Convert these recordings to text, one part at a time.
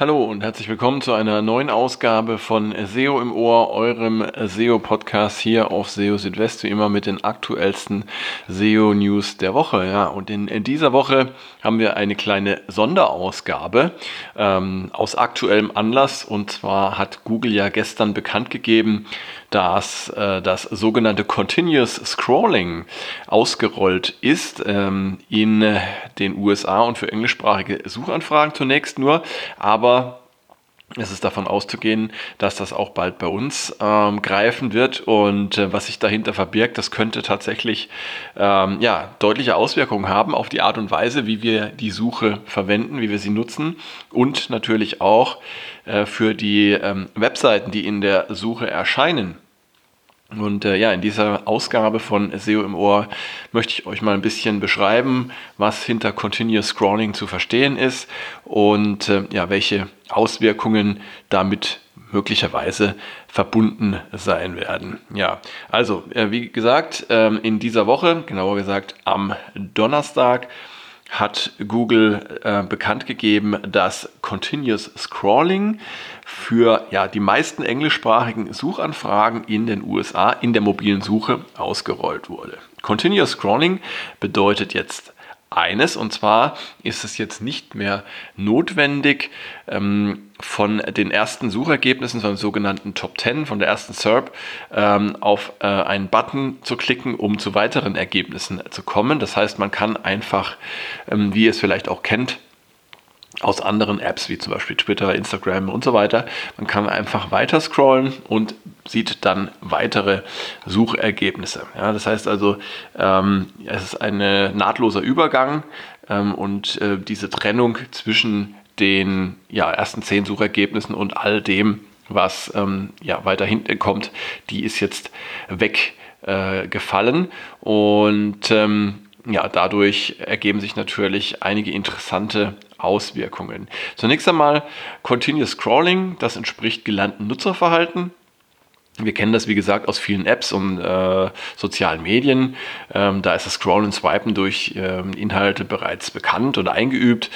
Hallo und herzlich willkommen zu einer neuen Ausgabe von SEO im Ohr, eurem SEO-Podcast hier auf SEO Südwest, wie immer mit den aktuellsten SEO-News der Woche. Ja, und in, in, dieser Woche haben wir eine kleine Sonderausgabe ähm, aus aktuellem Anlass. Und zwar hat Google ja gestern bekannt gegeben, dass äh, das sogenannte Continuous Scrolling ausgerollt ist ähm, in den USA und für englischsprachige Suchanfragen zunächst nur, aber es ist davon auszugehen, dass das auch bald bei uns ähm, greifen wird und äh, was sich dahinter verbirgt, das könnte tatsächlich ähm, ja, deutliche Auswirkungen haben auf die Art und Weise, wie wir die Suche verwenden, wie wir sie nutzen und natürlich auch äh, für die ähm, Webseiten, die in der Suche erscheinen. Und äh, ja, in dieser Ausgabe von SEO im Ohr möchte ich euch mal ein bisschen beschreiben, was hinter Continuous Scrolling zu verstehen ist und äh, ja, welche Auswirkungen damit möglicherweise verbunden sein werden. Ja, also äh, wie gesagt, ähm, in dieser Woche, genauer gesagt am Donnerstag, hat Google äh, bekannt gegeben, dass Continuous Scrolling für ja, die meisten englischsprachigen Suchanfragen in den USA in der mobilen Suche ausgerollt wurde. Continuous Scrolling bedeutet jetzt eines, und zwar ist es jetzt nicht mehr notwendig, ähm, von den ersten Suchergebnissen, von den sogenannten Top 10, von der ersten SERP, ähm, auf äh, einen Button zu klicken, um zu weiteren Ergebnissen zu kommen. Das heißt, man kann einfach, ähm, wie ihr es vielleicht auch kennt, aus anderen Apps wie zum Beispiel Twitter, Instagram und so weiter. Man kann einfach weiter scrollen und sieht dann weitere Suchergebnisse. Ja, das heißt also, ähm, es ist ein nahtloser Übergang ähm, und äh, diese Trennung zwischen den ja, ersten zehn Suchergebnissen und all dem, was ähm, ja, weiter hinten kommt, die ist jetzt weggefallen. Äh, und ähm, ja, dadurch ergeben sich natürlich einige interessante Auswirkungen. Zunächst einmal Continuous Scrolling, das entspricht gelernten Nutzerverhalten. Wir kennen das, wie gesagt, aus vielen Apps und äh, sozialen Medien. Ähm, da ist das Scrollen und Swipen durch ähm, Inhalte bereits bekannt oder eingeübt.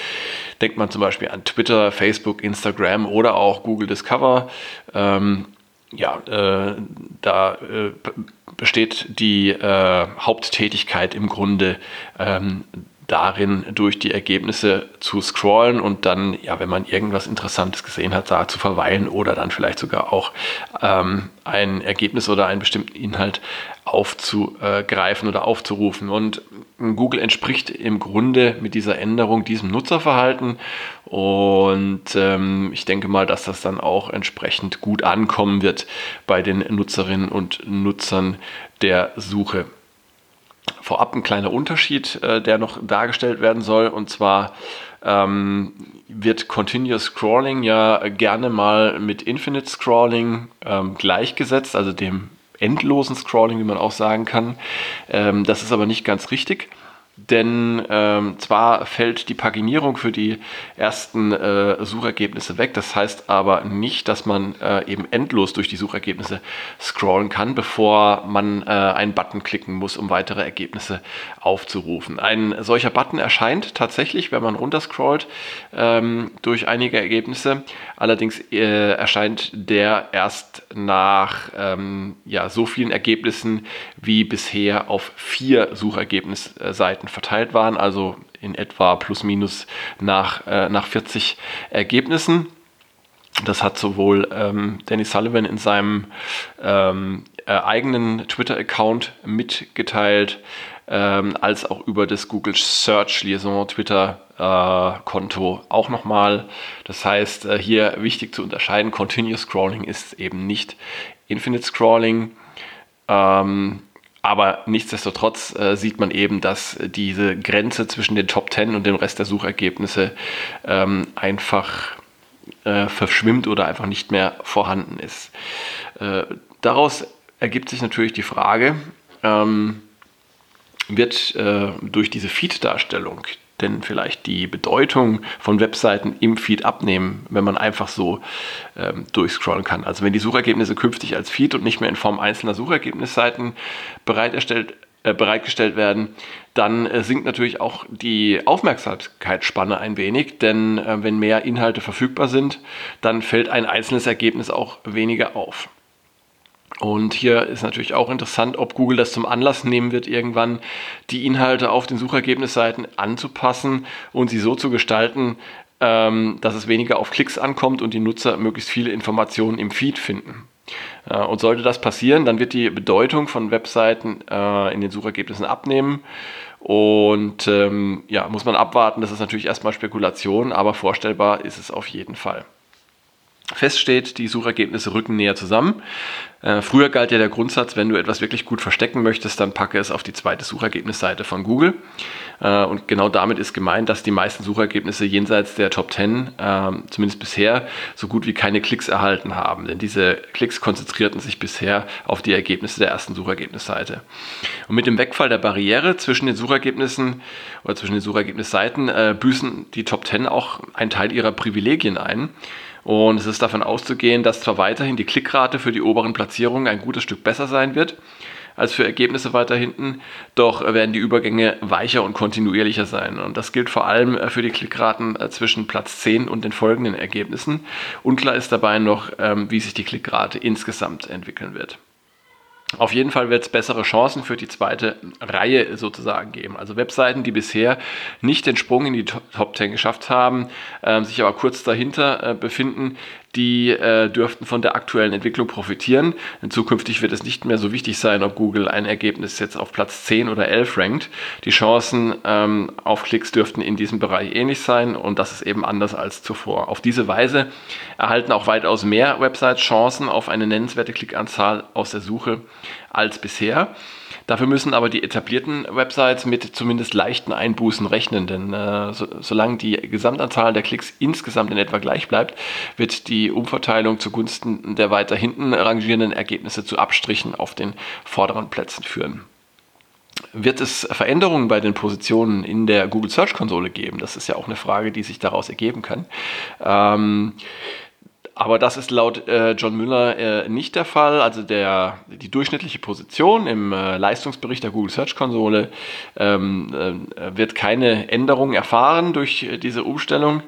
Denkt man zum Beispiel an Twitter, Facebook, Instagram oder auch Google Discover. Ähm, ja, äh, da äh, besteht die äh, Haupttätigkeit im Grunde ähm, darin, durch die Ergebnisse zu scrollen und dann, ja, wenn man irgendwas Interessantes gesehen hat, da zu verweilen oder dann vielleicht sogar auch ähm, ein Ergebnis oder einen bestimmten Inhalt aufzugreifen oder aufzurufen. Und Google entspricht im Grunde mit dieser Änderung diesem Nutzerverhalten und ähm, ich denke mal, dass das dann auch entsprechend gut ankommen wird bei den Nutzerinnen und Nutzern der Suche vorab ein kleiner Unterschied, äh, der noch dargestellt werden soll. Und zwar ähm, wird Continuous Scrolling ja gerne mal mit Infinite Scrolling ähm, gleichgesetzt, also dem endlosen Scrolling, wie man auch sagen kann. Ähm, das ist aber nicht ganz richtig. Denn ähm, zwar fällt die Paginierung für die ersten äh, Suchergebnisse weg, das heißt aber nicht, dass man äh, eben endlos durch die Suchergebnisse scrollen kann, bevor man äh, einen Button klicken muss, um weitere Ergebnisse aufzurufen. Ein solcher Button erscheint tatsächlich, wenn man runterscrollt, ähm, durch einige Ergebnisse. Allerdings äh, erscheint der erst nach ähm, ja, so vielen Ergebnissen wie bisher auf vier Suchergebnisseiten Seiten verteilt waren, also in etwa plus minus nach, äh, nach 40 Ergebnissen. Das hat sowohl ähm, Danny Sullivan in seinem ähm, äh, eigenen Twitter-Account mitgeteilt, ähm, als auch über das Google Search Liaison Twitter äh, Konto auch nochmal. Das heißt, äh, hier wichtig zu unterscheiden, Continuous Scrolling ist eben nicht Infinite Scrolling. Ähm, aber nichtsdestotrotz äh, sieht man eben, dass diese Grenze zwischen den Top 10 und dem Rest der Suchergebnisse ähm, einfach äh, verschwimmt oder einfach nicht mehr vorhanden ist. Äh, daraus ergibt sich natürlich die Frage, ähm, wird äh, durch diese Feed-Darstellung denn vielleicht die Bedeutung von Webseiten im Feed abnehmen, wenn man einfach so ähm, durchscrollen kann. Also wenn die Suchergebnisse künftig als Feed und nicht mehr in Form einzelner Suchergebnisseiten bereit erstellt äh, bereitgestellt werden, dann äh, sinkt natürlich auch die Aufmerksamkeitsspanne ein wenig, denn äh, wenn mehr Inhalte verfügbar sind, dann fällt ein einzelnes Ergebnis auch weniger auf. Und hier ist natürlich auch interessant, ob Google das zum Anlass nehmen wird, irgendwann die Inhalte auf den Suchergebnisseiten anzupassen und sie so zu gestalten, ähm, dass es weniger auf Klicks ankommt und die Nutzer möglichst viele Informationen im Feed finden. Äh, und sollte das passieren, dann wird die Bedeutung von Webseiten äh, in den Suchergebnissen abnehmen. Und ähm, ja, muss man abwarten. Das ist natürlich erstmal Spekulation, aber vorstellbar ist es auf jeden Fall. Fest steht, die Suchergebnisse rücken näher zusammen. Äh, früher galt ja der Grundsatz, wenn du etwas wirklich gut verstecken möchtest, dann packe es auf die zweite Suchergebnisseite von Google. Äh, und genau damit ist gemeint, dass die meisten Suchergebnisse jenseits der Top 10, äh, zumindest bisher, so gut wie keine Klicks erhalten haben. Denn diese Klicks konzentrierten sich bisher auf die Ergebnisse der ersten Suchergebnisseite. Und mit dem Wegfall der Barriere zwischen den Suchergebnissen oder zwischen den Suchergebnisseiten äh, büßen die Top 10 auch einen Teil ihrer Privilegien ein. Und es ist davon auszugehen, dass zwar weiterhin die Klickrate für die oberen Platzierungen ein gutes Stück besser sein wird als für Ergebnisse weiter hinten, doch werden die Übergänge weicher und kontinuierlicher sein. Und das gilt vor allem äh, für die Klickraten äh, zwischen Platz 10 und den folgenden Ergebnissen. Unklar ist dabei noch, ähm, wie sich die Klickrate insgesamt entwickeln wird. Auf jeden Fall wird es bessere Chancen für die zweite Reihe sozusagen geben. Also Webseiten, die bisher nicht den Sprung in die Top 10 geschafft haben, äh, sich aber kurz dahinter äh, befinden, die äh, dürften von der aktuellen Entwicklung profitieren. Denn zukünftig wird es nicht mehr so wichtig sein, ob Google ein Ergebnis jetzt auf Platz 10 oder 11 rankt. Die Chancen ähm, auf Klicks dürften in diesem Bereich ähnlich sein und das ist eben anders als zuvor. Auf diese Weise erhalten auch weitaus mehr Websites Chancen auf eine nennenswerte Klickanzahl aus der Suche als bisher. Dafür müssen aber die etablierten Websites mit zumindest leichten Einbußen rechnen, denn äh, so, solange die Gesamtanzahl der Klicks insgesamt in etwa gleich bleibt, wird die Umverteilung zugunsten der weiter hinten rangierenden Ergebnisse zu Abstrichen auf den vorderen Plätzen führen. Wird es Veränderungen bei den Positionen in der Google Search Konsole geben? Das ist ja auch eine Frage, die sich daraus ergeben kann. Ähm, aber das ist laut äh, John Müller äh, nicht der Fall. Also der, die durchschnittliche Position im äh, Leistungsbericht der Google Search Konsole ähm, äh, wird keine Änderung erfahren durch äh, diese Umstellung.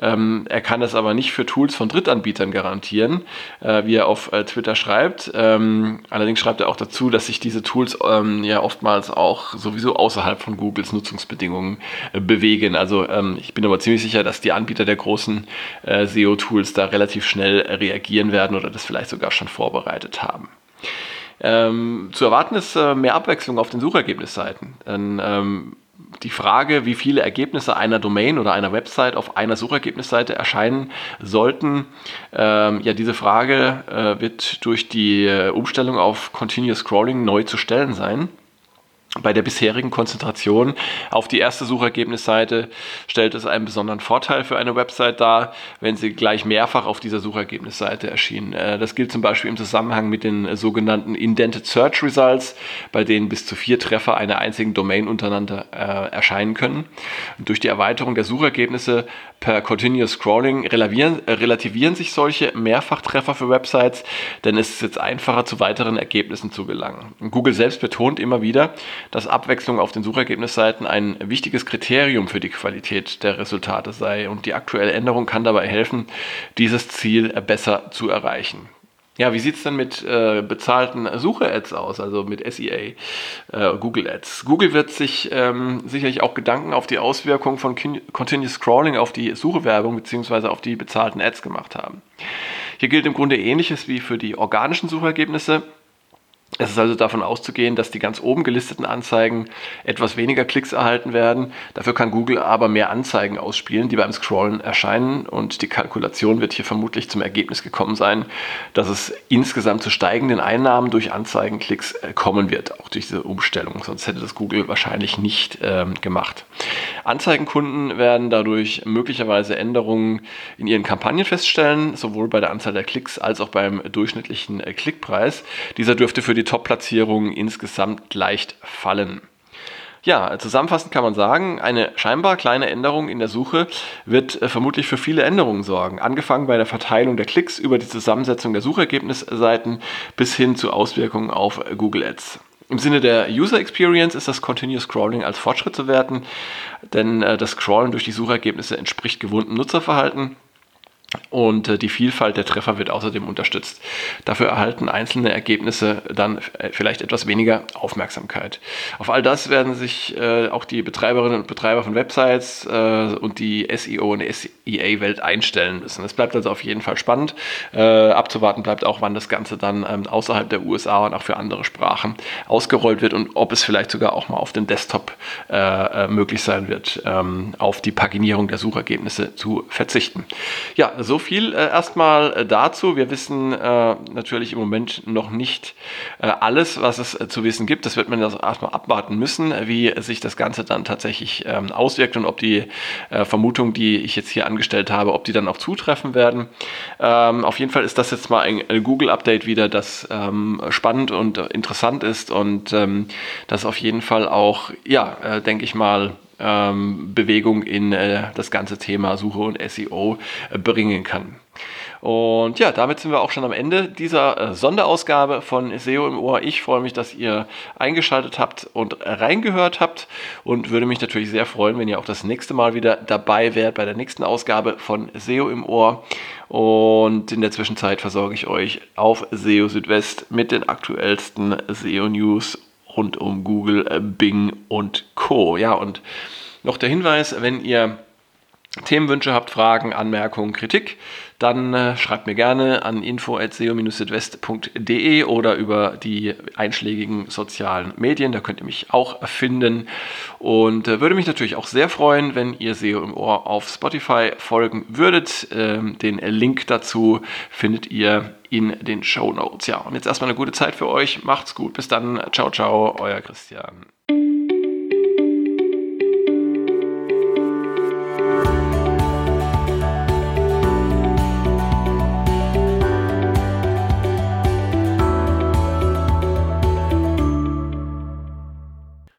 Ähm, er kann das aber nicht für Tools von Drittanbietern garantieren, äh, wie er auf Twitter schreibt. Ähm, allerdings schreibt er auch dazu, dass sich diese Tools ähm, ja oftmals auch sowieso außerhalb von Googles Nutzungsbedingungen bewegen. Also ähm, ich bin aber ziemlich sicher, dass die Anbieter der großen SEO-Tools da relativ schnell reagieren werden oder das vielleicht sogar schon vorbereitet haben. Ähm, zu erwarten ist äh, mehr Abwechslung auf den Suchergebnisseiten. Denn, ähm, die Frage, wie viele Ergebnisse einer Domain oder einer Website auf einer Suchergebnisseite erscheinen sollten, ähm, ja, diese Frage äh, wird durch die äh, Umstellung auf Continuous Scrolling neu zu stellen sein. Bei der bisherigen Konzentration auf die erste Suchergebnisseite stellt es einen besonderen Vorteil für eine Website dar, wenn sie gleich mehrfach auf dieser Suchergebnisseite erschien. Äh, das gilt zum Beispiel im Zusammenhang mit den sogenannten Indented Search Results, bei denen bis zu vier Treffer einer einzigen Domain untereinander äh, erscheinen können. Und durch die Erweiterung der Suchergebnisse per Continuous Scrolling relativieren, äh, relativieren sich solche Mehrfachtreffer für Websites, denn es ist jetzt einfacher, zu weiteren Ergebnissen zu gelangen. Google selbst betont immer wieder, dass Abwechslung auf den Suchergebnisseiten ein wichtiges Kriterium für die Qualität der Resultate sei und die aktuelle Änderung kann dabei helfen, dieses Ziel besser zu erreichen. Ja, wie sieht es denn mit äh, bezahlten Suche-Ads aus, also mit SEA, äh, Google Ads? Google wird sich ähm, sicherlich auch Gedanken auf die Auswirkungen von Continuous Scrolling auf die Suchewerbung bzw. auf die bezahlten Ads gemacht haben. Hier gilt im Grunde ähnliches wie für die organischen Suchergebnisse. Es ist also davon auszugehen, dass die ganz oben gelisteten Anzeigen etwas weniger Klicks erhalten werden. Dafür kann Google aber mehr Anzeigen ausspielen, die beim Scrollen erscheinen. Und die Kalkulation wird hier vermutlich zum Ergebnis gekommen sein, dass es insgesamt zu steigenden Einnahmen durch Anzeigenklicks äh, kommen wird, auch durch diese Umstellung. Sonst hätte das Google wahrscheinlich nicht ähm, gemacht. Anzeigenkunden werden dadurch möglicherweise Änderungen in ihren Kampagnen feststellen, sowohl bei der Anzahl der Klicks als auch beim durchschnittlichen äh, Klickpreis. Dieser dürfte für die Top-Platzierungen insgesamt leicht fallen. Ja, zusammenfassend kann man sagen, eine scheinbar kleine Änderung in der Suche wird äh, vermutlich für viele Änderungen sorgen. Angefangen bei der Verteilung der Klicks über die Zusammensetzung der Suchergebnisseiten bis hin zu Auswirkungen auf Google Ads. Im Sinne der User Experience ist das Continuous Scrolling als Fortschritt zu werten, denn äh, das Scrollen durch die Suchergebnisse entspricht gewohntem Nutzerverhalten und äh, die Vielfalt der Treffer wird außerdem unterstützt. Dafür erhalten einzelne Ergebnisse dann äh, vielleicht etwas weniger Aufmerksamkeit. Auf all das werden sich äh, auch die Betreiberinnen und Betreiber von Websites äh, und die SEO und SEA-Welt einstellen müssen. Es bleibt also auf jeden Fall spannend. Äh, abzuwarten bleibt auch, wann das Ganze dann ähm, außerhalb der USA und auch für andere Sprachen ausgerollt wird und ob es vielleicht sogar auch mal auf dem Desktop möglich sein wird, ähm, auf die Paginierung der Suchergebnisse zu verzichten. Ja, so viel äh, erstmal äh, dazu. Wir wissen äh, natürlich im Moment noch nicht äh, alles, was es äh, zu wissen gibt. Das wird man also erstmal abwarten müssen, wie sich das Ganze dann tatsächlich ähm, auswirkt und ob die Vermutungen, die ich jetzt hier angestellt habe, ob die dann auch zutreffen werden. Ähm, auf jeden Fall ist das jetzt mal ein, ein Google-Update wieder, das ähm, spannend und interessant ist und ähm, das auf jeden Fall auch, ja, denke ich mal, ähm, Bewegung in äh, das ganze Thema Suche und SEO äh, bringen kann. Und ja, damit sind wir auch schon am Ende dieser äh, Sonderausgabe von SEO im Ohr. Ich freue mich, dass ihr eingeschaltet habt und reingehört habt und würde mich natürlich sehr freuen, wenn ihr auch das nächste Mal wieder dabei wärt bei der nächsten Ausgabe von SEO im Ohr. Und in der Zwischenzeit versorge ich euch auf SEO Südwest mit den aktuellsten SEO News rund um Google, äh, Bing und Co. Ja, und noch der Hinweis, wenn ihr Themenwünsche habt, Fragen, Anmerkungen, Kritik, dann äh, schreibt mir gerne an info.seo-südwest.de oder über die einschlägigen sozialen Medien. Da könnt ihr mich auch finden. Und äh, würde mich natürlich auch sehr freuen, wenn ihr SEO im Ohr auf Spotify folgen würdet. Ähm, den Link dazu findet ihr in den Show Notes. Ja, und jetzt erstmal eine gute Zeit für euch. Macht's gut. Bis dann. Ciao, ciao. Euer Christian.